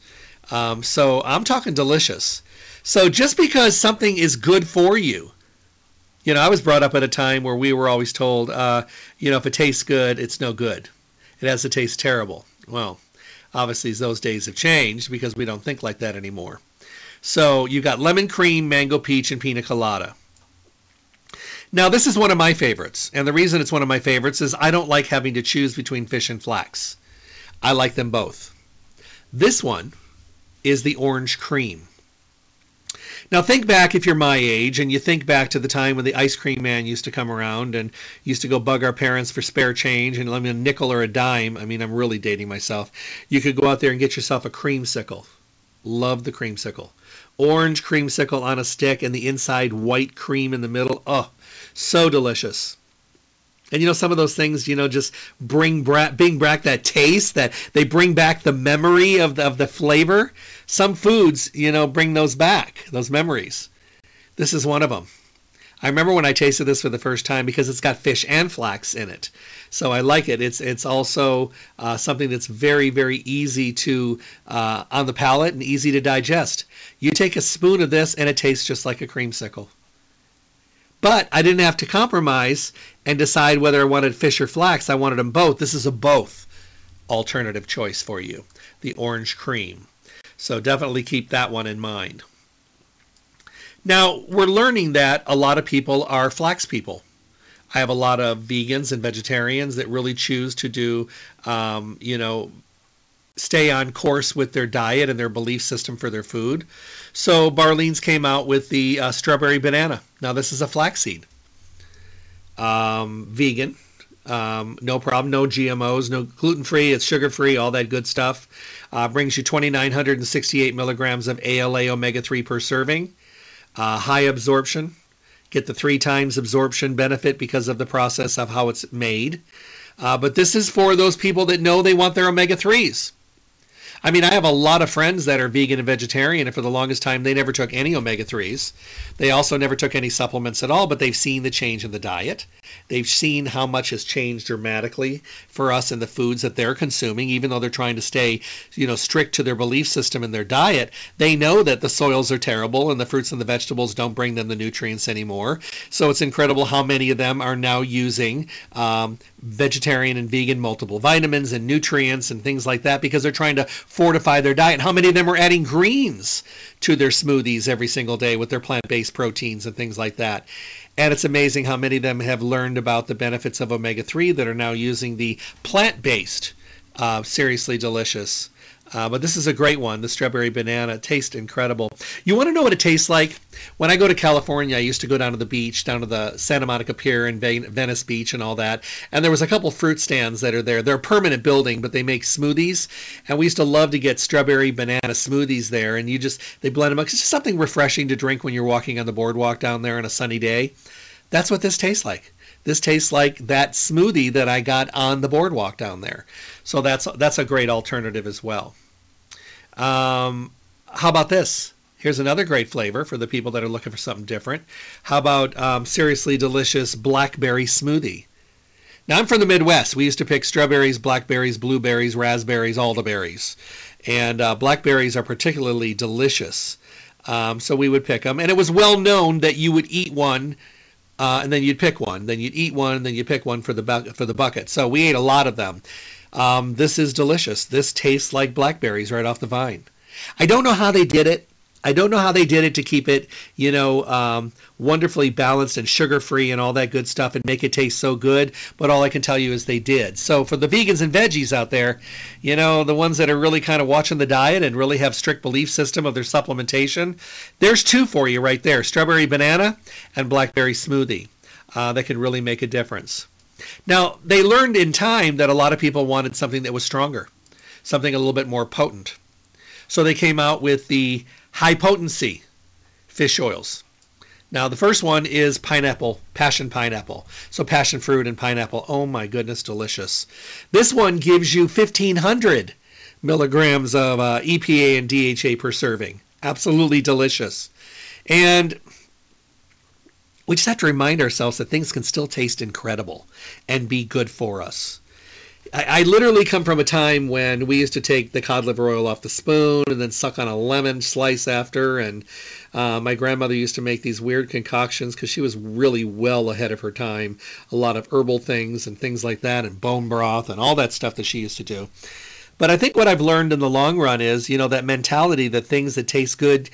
Um, so I'm talking delicious. So just because something is good for you, you know, I was brought up at a time where we were always told, uh, you know, if it tastes good, it's no good. It has to taste terrible. Well, obviously those days have changed because we don't think like that anymore. So you've got lemon cream, mango peach, and pina colada. Now this is one of my favorites, and the reason it's one of my favorites is I don't like having to choose between fish and flax. I like them both. This one is the orange cream. Now think back if you're my age and you think back to the time when the ice cream man used to come around and used to go bug our parents for spare change and let me a nickel or a dime. I mean, I'm really dating myself. You could go out there and get yourself a creamsicle. Love the creamsicle. Orange creamsicle on a stick and the inside white cream in the middle. Oh, so delicious. And you know, some of those things, you know, just bring back, bring back that taste, that they bring back the memory of the, of the flavor. Some foods, you know, bring those back, those memories. This is one of them. I remember when I tasted this for the first time because it's got fish and flax in it, so I like it. It's it's also uh, something that's very very easy to uh, on the palate and easy to digest. You take a spoon of this and it tastes just like a creamsicle. But I didn't have to compromise and decide whether I wanted fish or flax. I wanted them both. This is a both alternative choice for you, the orange cream. So definitely keep that one in mind. Now, we're learning that a lot of people are flax people. I have a lot of vegans and vegetarians that really choose to do, um, you know, stay on course with their diet and their belief system for their food. So Barlean's came out with the uh, strawberry banana. Now this is a flaxseed, um, vegan, um, no problem, no GMOs, no gluten free, it's sugar free, all that good stuff. Uh, brings you 2,968 milligrams of ALA omega 3 per serving. Uh, high absorption, get the three times absorption benefit because of the process of how it's made. Uh, but this is for those people that know they want their omega 3s. I mean, I have a lot of friends that are vegan and vegetarian, and for the longest time, they never took any omega 3s. They also never took any supplements at all, but they've seen the change in the diet. They've seen how much has changed dramatically for us in the foods that they're consuming, even though they're trying to stay, you know, strict to their belief system and their diet. They know that the soils are terrible and the fruits and the vegetables don't bring them the nutrients anymore. So it's incredible how many of them are now using um, vegetarian and vegan multiple vitamins and nutrients and things like that because they're trying to fortify their diet. How many of them are adding greens to their smoothies every single day with their plant-based proteins and things like that? And it's amazing how many of them have learned about the benefits of omega-3 that are now using the plant-based uh, seriously delicious uh, but this is a great one. The strawberry banana tastes incredible. You want to know what it tastes like? When I go to California, I used to go down to the beach, down to the Santa Monica Pier and Venice Beach and all that. And there was a couple fruit stands that are there. They're a permanent building, but they make smoothies. And we used to love to get strawberry banana smoothies there. And you just they blend them up. It's just something refreshing to drink when you're walking on the boardwalk down there on a sunny day. That's what this tastes like. This tastes like that smoothie that I got on the boardwalk down there. So that's that's a great alternative as well. Um, how about this? Here's another great flavor for the people that are looking for something different. How about um, seriously delicious blackberry smoothie? Now I'm from the Midwest. We used to pick strawberries, blackberries, blueberries, raspberries, all the berries, and uh, blackberries are particularly delicious. Um, so we would pick them, and it was well known that you would eat one, uh, and then you'd pick one, then you'd eat one, then you'd pick one for the bu- for the bucket. So we ate a lot of them. Um, this is delicious. This tastes like blackberries right off the vine. I don't know how they did it. I don't know how they did it to keep it, you know, um, wonderfully balanced and sugar free and all that good stuff and make it taste so good. But all I can tell you is they did. So for the vegans and veggies out there, you know, the ones that are really kind of watching the diet and really have strict belief system of their supplementation, there's two for you right there: strawberry banana and blackberry smoothie. Uh, that can really make a difference. Now they learned in time that a lot of people wanted something that was stronger, something a little bit more potent. So they came out with the high potency fish oils. Now, the first one is pineapple, passion pineapple. So, passion fruit and pineapple. Oh my goodness, delicious. This one gives you 1500 milligrams of uh, EPA and DHA per serving. Absolutely delicious. And we just have to remind ourselves that things can still taste incredible and be good for us. I, I, literally come from a time when we used to take the cod liver oil off the spoon and then suck on a lemon slice after. And uh, my grandmother used to make these weird concoctions because she was really well ahead of her time. A lot of herbal things and things like that, and bone broth and all that stuff that she used to do. But I think what I've learned in the long run is, you know, that mentality that things that taste good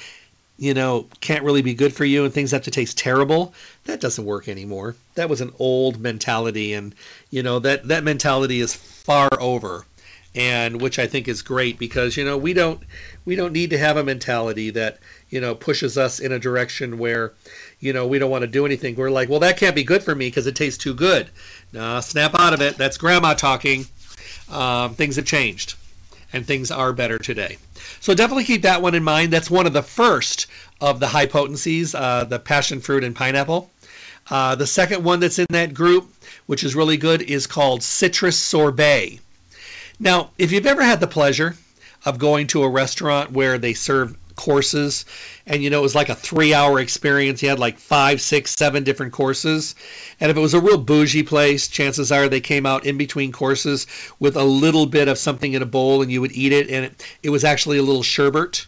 you know, can't really be good for you and things have to taste terrible, that doesn't work anymore. That was an old mentality and you know, that that mentality is far over. And which I think is great because you know, we don't we don't need to have a mentality that, you know, pushes us in a direction where, you know, we don't want to do anything. We're like, well, that can't be good for me because it tastes too good. Nah, snap out of it. That's grandma talking. Um, things have changed and things are better today. So definitely keep that one in mind. That's one of the first of the high potencies, uh, the passion fruit and pineapple. Uh, the second one that's in that group, which is really good, is called citrus sorbet. Now, if you've ever had the pleasure of going to a restaurant where they serve courses. And you know it was like a three hour experience. You had like five six seven different courses. And if it was a real bougie place chances are they came out in between courses with a little bit of something in a bowl and you would eat it. And it, it was actually a little sherbet.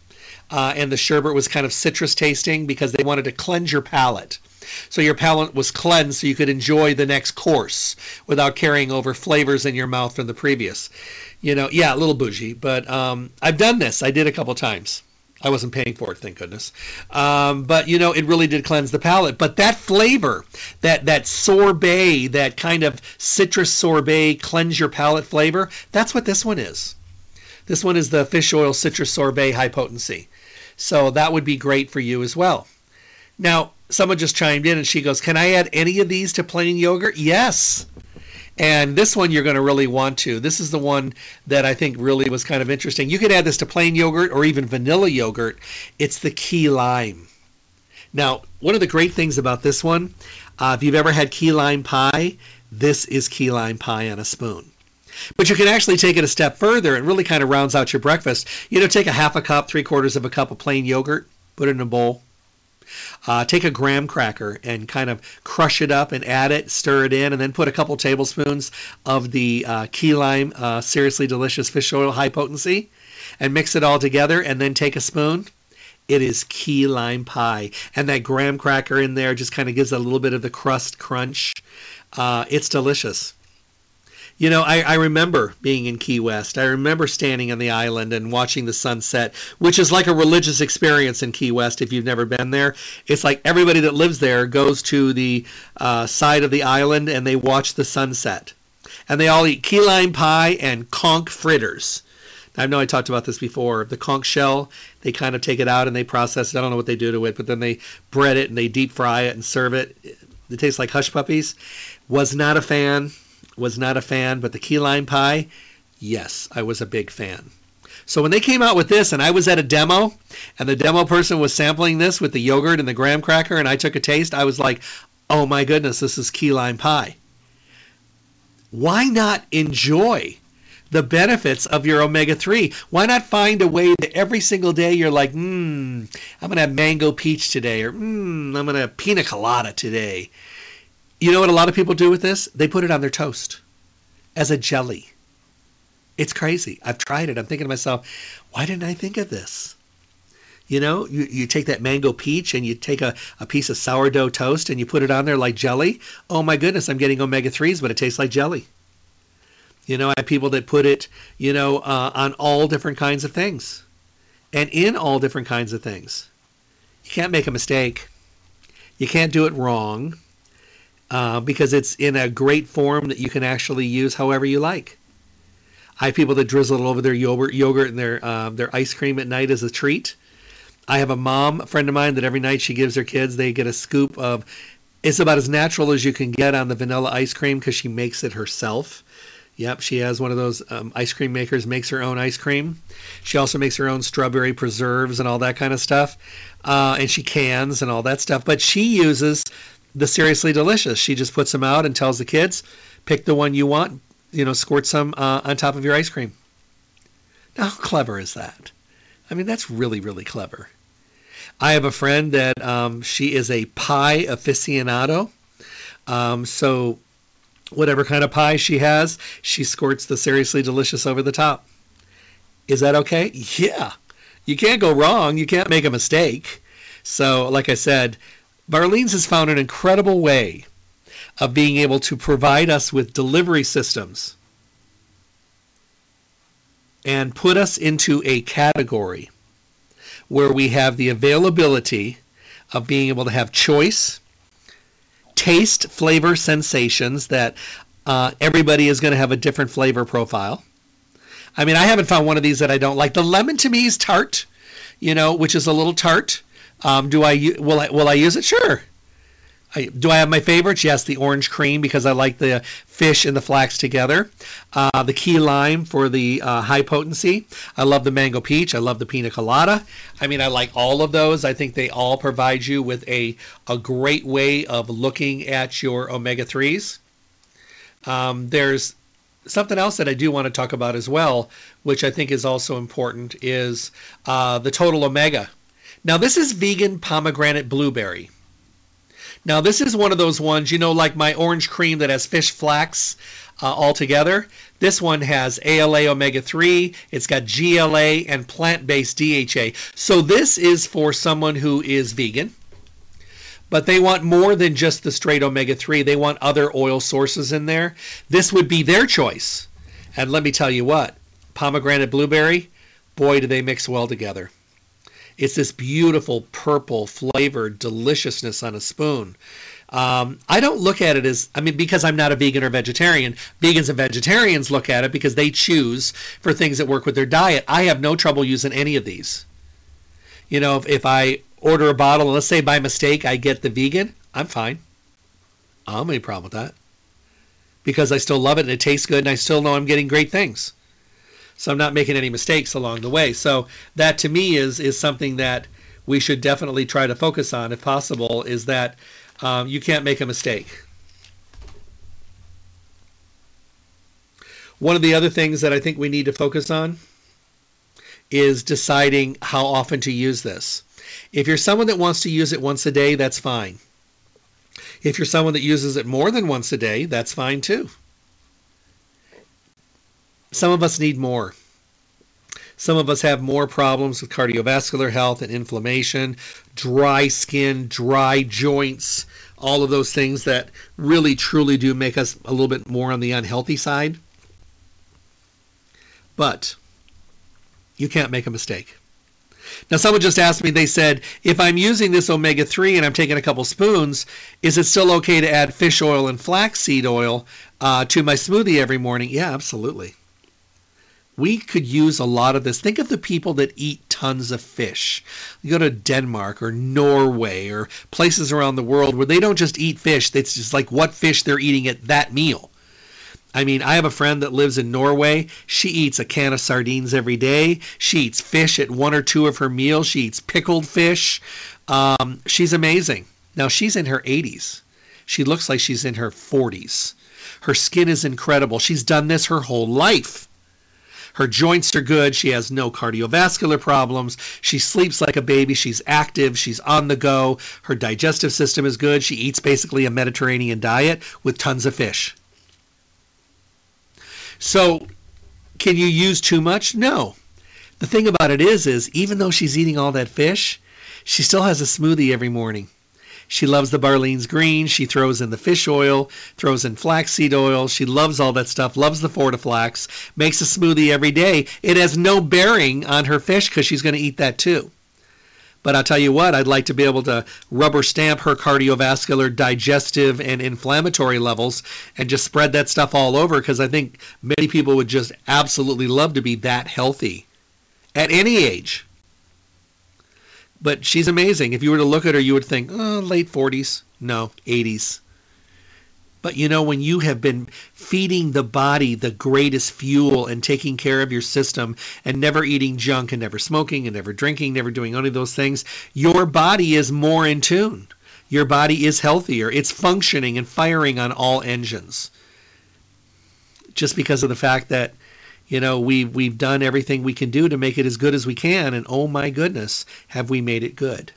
Uh, and the sherbet was kind of citrus tasting because they wanted to cleanse your palate. So your palate was cleansed so you could enjoy the next course without carrying over flavors in your mouth from the previous. You know yeah a little bougie but um, i've done this. I did a couple times I wasn't paying for it, thank goodness. Um, but you know, it really did cleanse the palate. But that flavor, that that sorbet, that kind of citrus sorbet, cleanse your palate flavor, that's what this one is. This one is the fish oil citrus sorbet high potency. So that would be great for you as well. Now, someone just chimed in and she goes, "Can I add any of these to plain yogurt?" Yes. And this one you're going to really want to. This is the one that I think really was kind of interesting. You could add this to plain yogurt or even vanilla yogurt. It's the key lime. Now, one of the great things about this one, uh, if you've ever had key lime pie, this is key lime pie on a spoon. But you can actually take it a step further and really kind of rounds out your breakfast. You know, take a half a cup, three quarters of a cup of plain yogurt, put it in a bowl, uh, take a graham cracker and kind of crush it up and add it, stir it in, and then put a couple tablespoons of the uh, key lime uh, seriously delicious fish oil high potency and mix it all together and then take a spoon. It is key lime pie. And that graham cracker in there just kind of gives a little bit of the crust crunch. Uh, it's delicious. You know, I, I, remember being in Key West. I remember standing on the island and watching the sunset, which is like a religious experience in Key West if you've never been there. It's like everybody that lives there goes to the uh, side of the island and they watch the sunset. And they all eat key lime pie and conch fritters. I know I talked about this before. The conch shell, they kind of take it out and they process it. I don't know what they do to it, but then they bread it and they deep fry it and serve it. It tastes like hush puppies. Was not a fan was not a fan, but the key lime pie, yes, I was a big fan. So when they came out with this, and I was at a demo, and the demo person was sampling this with the yogurt and the graham cracker, and I took a taste, I was like, oh my goodness, this is key lime pie. Why not enjoy the benefits of your omega 3. Why not find a way that every single day you're like, mmm, I'm going to have mango peach today, or mmm, I'm going to have pina colada today. You know what a lot of people do with this? They put it on their toast as a jelly. It's crazy. I've tried it. I'm thinking to myself, why didn't I think of this? You know, you, you take that mango peach and you take a, a piece of sourdough toast and you put it on there like jelly. Oh my goodness, I'm getting omega 3s, but it tastes like jelly. You know, I have people that put it, you know, uh, on all different kinds of things and in all different kinds of things. You can't make a mistake. You can't do it wrong uh, because it's in a great form that you can actually use however you like. I have people that drizzle it over their yogurt, yogurt and their uh, their ice cream at night as a treat. I have a mom, a friend of mine, that every night she gives her kids, they get a scoop of. It's about as natural as you can get on the vanilla ice cream because she makes it herself. Yep, she has one of those um, ice cream makers, makes her own ice cream. She also makes her own strawberry preserves and all that kind of stuff. Uh, and she cans and all that stuff. But she uses the Seriously Delicious. She just puts them out and tells the kids, pick the one you want, you know, squirt some uh, on top of your ice cream. Now, how clever is that? I mean, that's really, really clever. I have a friend that um, she is a pie aficionado. Um, so whatever kind of pie she has, she squirts the seriously delicious over the top. Is that okay? Yeah. You can't go wrong. You can't make a mistake. So, like I said, Barlean's has found an incredible way of being able to provide us with delivery systems and put us into a category where we have the availability of being able to have choice taste, flavor, sensations that uh, everybody is going to have a different flavor profile. I mean, I haven't found one of these that I don't like. The lemon to me is tart, you know, which is a little tart. Um, do I will I will I use it? Sure. I, do I have my favorites? Yes, the orange cream because I like the fish and the flax together. Uh, the key lime for the uh, high potency. I love the mango peach. I love the pina colada. I mean, I like all of those. I think they all provide you with a, a great way of looking at your omega 3s. Um, there's something else that I do want to talk about as well, which I think is also important, is uh, the total omega. Now, this is vegan pomegranate blueberry. Now, this is one of those ones, you know, like my orange cream that has fish flax uh, all together. This one has ALA omega 3, it's got GLA and plant based DHA. So, this is for someone who is vegan, but they want more than just the straight omega 3. They want other oil sources in there. This would be their choice. And let me tell you what pomegranate blueberry, boy, do they mix well together. It's this beautiful purple flavored deliciousness on a spoon. Um, I don't look at it as, I mean, because I'm not a vegan or vegetarian. Vegans and vegetarians look at it because they choose for things that work with their diet. I have no trouble using any of these. You know, if, if I order a bottle, and let's say by mistake I get the vegan, I'm fine. I don't have any problem with that because I still love it and it tastes good and I still know I'm getting great things so I'm not making any mistakes along the way. So that to me is is something that we should definitely try to focus on if possible. Is that um, you can't make a mistake. One of the other things that I think we need to focus on is deciding how often to use this. If you're someone that wants to use it once a day, that's fine. If you're someone that uses it more than once a day, that's fine too. Some of us need more. Some of us have more problems with cardiovascular health and inflammation, dry skin, dry joints, all of those things that really truly do make us a little bit more on the unhealthy side. But you can't make a mistake. Now, someone just asked me, they said, if I'm using this omega 3 and I'm taking a couple spoons, is it still okay to add fish oil and flaxseed oil uh, to my smoothie every morning? Yeah, absolutely we could use a lot of this. Think of the people that eat tons of fish. You go to Denmark or Norway or places around the world where they don't just eat fish, it's just like what fish they're eating at that meal. I mean, I have a friend that lives in Norway. She eats a can of sardines every day. She eats fish at one or two of her meals. She eats pickled fish. Um, she's amazing. Now, she's in her 80s. She looks like she's in her 40s. Her skin is incredible. She's done this her whole life Her joints are good. She has no cardiovascular problems. She sleeps like a baby. She's active. She's on the go. Her digestive system is good. She eats basically a Mediterranean diet with tons of fish. So, can you use too much? No. The thing about it is, is even though she's eating all that fish, she still has a smoothie every morning. She loves the Barlean's green. She throws in the fish oil, throws in flaxseed oil. She loves all that stuff, loves the Fortiflax, makes a smoothie every day. It has no bearing on her fish because she's going to eat that too. But I'll tell you what, I'd like to be able to rubber stamp her cardiovascular, digestive, and inflammatory levels and just spread that stuff all over because I think many people would just absolutely love to be that healthy at any age. But she's amazing. If you were to look at her, you would think, oh, late 40s. No, 80s. But you know, when you have been feeding the body the greatest fuel and taking care of your system and never eating junk and never smoking and never drinking, never doing any of those things, your body is more in tune. Your body is healthier. It's functioning and firing on all engines. Just because of the fact that you know we've we've done everything we can do to make it as good as we can and oh my goodness have we made it good.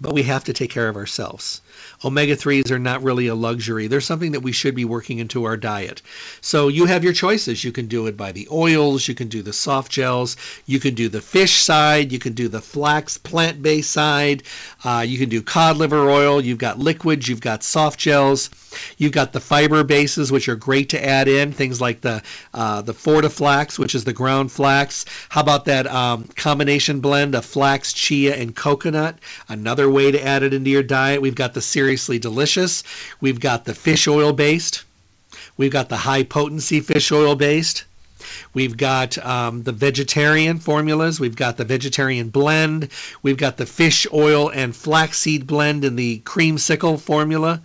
But we have to take care of ourselves omega 3s are not really a luxury. They're something that we should be working into our diet. So you have your choices. You can do it by the oils. You can do the soft gels. You can do the fish side. You can do the flax plant-based side. Uh, you can do cod liver oil. You've got liquids. You've got soft gels. You've got the fiber bases, which are great to add in, things like the uh, the Fortiflax, which is the ground flax. How about that um, combination blend of flax, chia, and coconut? Another way to add it into your diet. We've got the Seriously Delicious. We've got the fish oil based. We've got the high potency fish oil based. We've got um, the vegetarian formulas. We've got the vegetarian blend. We've got the fish oil and flaxseed blend in the creamsicle formula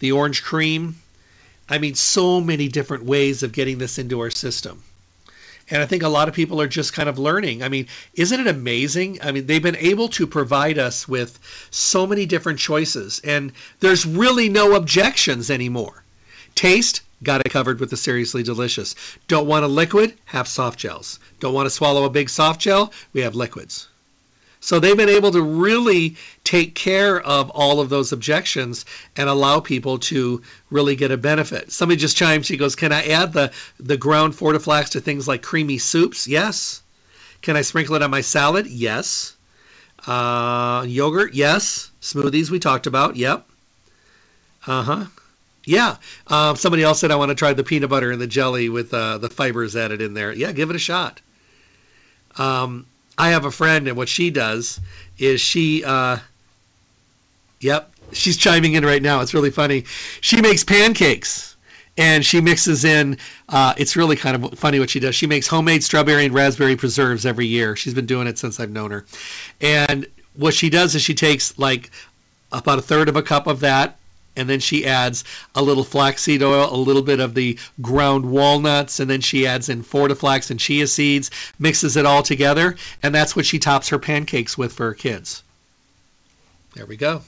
the orange cream. I mean, so many different ways of getting this into our system. And I think a lot of people are just kind of learning. I mean, isn't it amazing? I mean, they've been able to provide us with so many different choices, and there's really no objections anymore. Taste, got it covered with the Seriously Delicious. Don't want a liquid? Have soft gels. Don't want to swallow a big soft gel? We have liquids. So they've been able to really take care of all of those objections and allow people to really get a benefit. Somebody just chimed, she goes, Can I add the, the ground Fortiflax to things like creamy soups? Yes. Can I sprinkle it on my salad? Yes. Uh, yogurt? Yes. Smoothies we talked about? Yep. Uh huh. Yeah. Um, somebody else said I want to try the peanut butter and the jelly with uh, the fibers added in there. Yeah, give it a shot. Um, I have a friend, and what she does is she, uh, yep, she's chiming in right now. It's really funny. She makes pancakes and she mixes in. Uh, it's really kind of funny what she does. She makes homemade strawberry and raspberry preserves every year. She's been doing it since I've known her. And what she does is she takes like about a third of a cup of that and then she adds a little flaxseed oil, a little bit of the ground walnuts, and then she adds in Fortiflax and chia seeds, mixes it all together, and that's what she tops her pancakes with for her kids. There we go.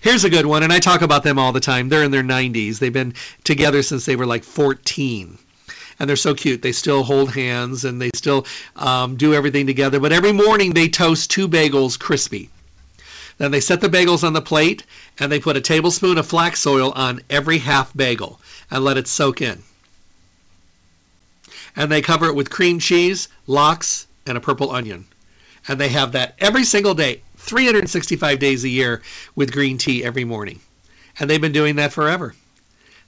Here's a good one, and I talk about them all the time. They're in their 90s. They've been together since they were like 14 and they're so cute. They still hold hands and they still um, do everything together. But every morning they toast two bagels crispy. Then they set the bagels on the plate and they put a tablespoon of flax oil on every half bagel and let it soak in. And they cover it with cream cheese, lox, and a purple onion. And they have that every single day, 365 days a year with green tea every morning. And they've been doing that forever.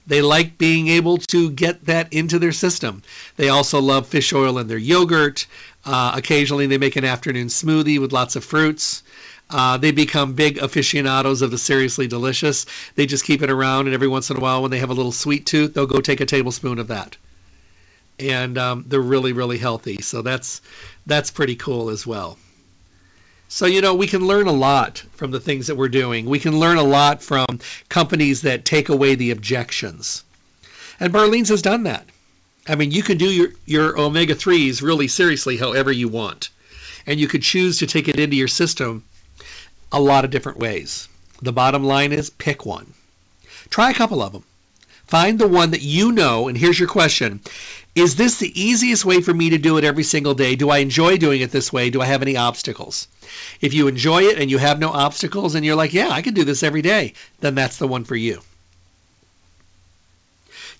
They like being able to get that into their system. They also love fish oil in their yogurt. Uh, occasionally, they make an afternoon smoothie with lots of fruits. Uh, they become big aficionados of the seriously delicious. They just keep it around, and every once in a while, when they have a little sweet tooth, they'll go take a tablespoon of that. And um, they're really, really healthy. So that's that's pretty cool as well. So you know we can learn a lot from the things that we're doing. We can learn a lot from companies that take away the objections. And Barlean's has done that. I mean, you can do your, your omega 3s really seriously however you want. And you could choose to take it into your system a lot of different ways. The bottom line is pick one. Try a couple of them. Find the one that you know, and here's your question. Is this the easiest way for me to do it every single day? Do I enjoy doing it this way? Do I have any obstacles? If you enjoy it and you have no obstacles and you're like, yeah, I can do this every day, then that's the one for you.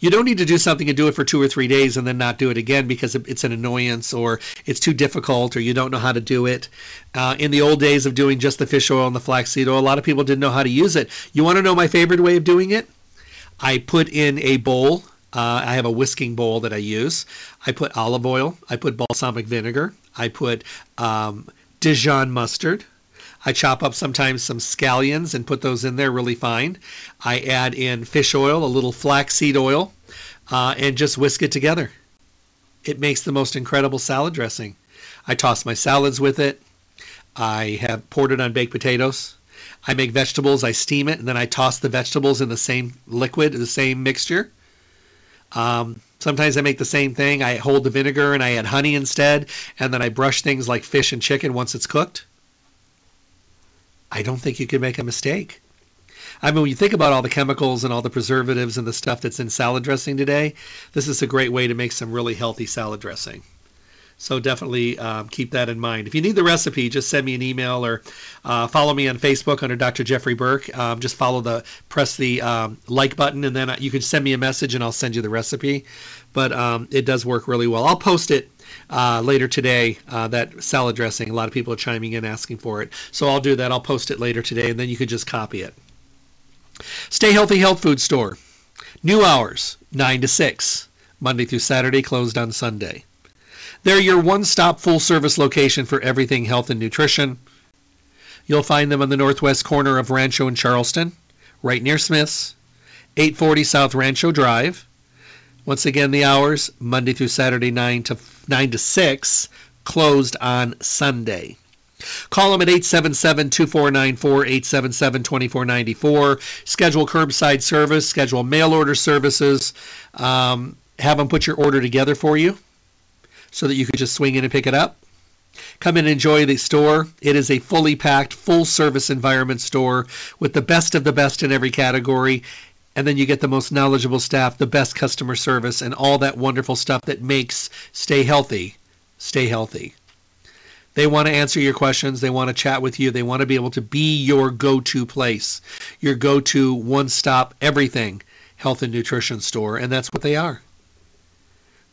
You don't need to do something and do it for two or three days and then not do it again because it's an annoyance or it's too difficult or you don't know how to do it. Uh, in the old days of doing just the fish oil and the flaxseed oil, a lot of people didn't know how to use it. You want to know my favorite way of doing it? I put in a bowl. Uh, I have a whisking bowl that I use. I put olive oil. I put balsamic vinegar. I put um, Dijon mustard. I chop up sometimes some scallions and put those in there really fine. I add in fish oil, a little flaxseed oil, uh, and just whisk it together. It makes the most incredible salad dressing. I toss my salads with it. I have poured it on baked potatoes. I make vegetables, I steam it, and then I toss the vegetables in the same liquid, the same mixture. Um, sometimes I make the same thing. I hold the vinegar and I add honey instead, and then I brush things like fish and chicken once it's cooked. I don't think you can make a mistake. I mean, when you think about all the chemicals and all the preservatives and the stuff that's in salad dressing today, this is a great way to make some really healthy salad dressing. So definitely um, keep that in mind. If you need the recipe, just send me an email or uh, follow me on Facebook under Dr. Jeffrey Burke. Um, just follow the, press the um, like button, and then you can send me a message, and I'll send you the recipe. But um, it does work really well. I'll post it uh, later today. Uh, that salad dressing. A lot of people are chiming in asking for it, so I'll do that. I'll post it later today, and then you can just copy it. Stay Healthy Health Food Store. New hours, 9 to 6, Monday through Saturday, closed on Sunday. They're your one stop full service location for everything health and nutrition. You'll find them on the northwest corner of Rancho and Charleston, right near Smith's, 840 South Rancho Drive. Once again, the hours Monday through Saturday, 9 to 9 to 6, closed on Sunday. Call them at 877-2494, 877-2494. Schedule curbside service, schedule mail order services. Um, have them put your order together for you so that you could just swing in and pick it up. Come and enjoy the store. It is a fully packed, full service environment store with the best of the best in every category. And then you get the most knowledgeable staff, the best customer service, and all that wonderful stuff that makes Stay Healthy stay healthy. They want to answer your questions. They want to chat with you. They want to be able to be your go to place, your go to one stop everything health and nutrition store. And that's what they are.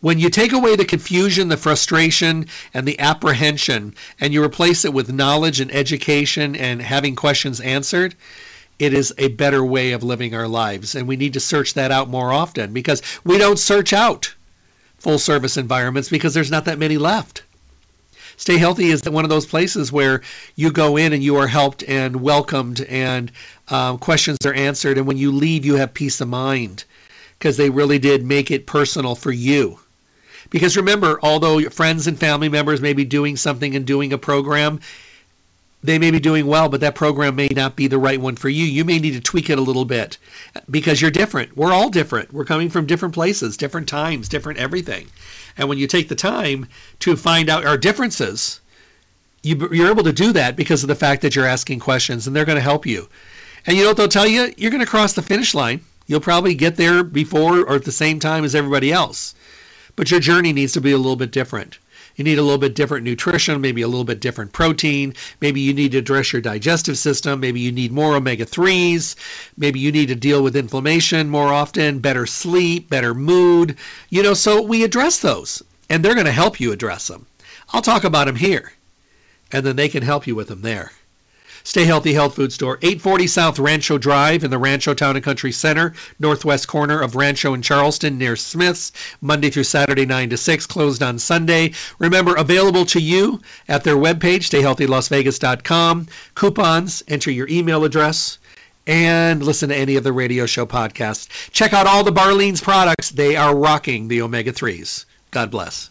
When you take away the confusion, the frustration, and the apprehension, and you replace it with knowledge and education and having questions answered, it is a better way of living our lives. And we need to search that out more often because we don't search out full service environments because there's not that many left. Stay Healthy is one of those places where you go in and you are helped and welcomed and um, questions are answered. And when you leave, you have peace of mind because they really did make it personal for you. Because remember, although your friends and family members may be doing something and doing a program, they may be doing well, but that program may not be the right one for you. You may need to tweak it a little bit because you're different. We're all different. We're coming from different places, different times, different everything. And when you take the time to find out our differences, you, you're able to do that because of the fact that you're asking questions and they're going to help you. And you know what they'll tell you? You're going to cross the finish line. You'll probably get there before or at the same time as everybody else but your journey needs to be a little bit different. You need a little bit different nutrition, maybe a little bit different protein. Maybe you need to address your digestive system. Maybe you need more omega 3s. Maybe you need to deal with inflammation more often, better sleep, better mood. You know, so we address those, and they're going to help you address them. I'll talk about them here, and then they can help you with them there. Stay Healthy Health Food Store, 840 South Rancho Drive in the Rancho Town and Country Center, northwest corner of Rancho and Charleston near Smith's, Monday through Saturday 9 to 6, closed on Sunday. Remember, available to you at their webpage, stayhealthylasvegas.com. Coupons, enter your email address and listen to any of the radio show podcasts. Check out all the Barlean's products. They are rocking the omega 3s. God bless.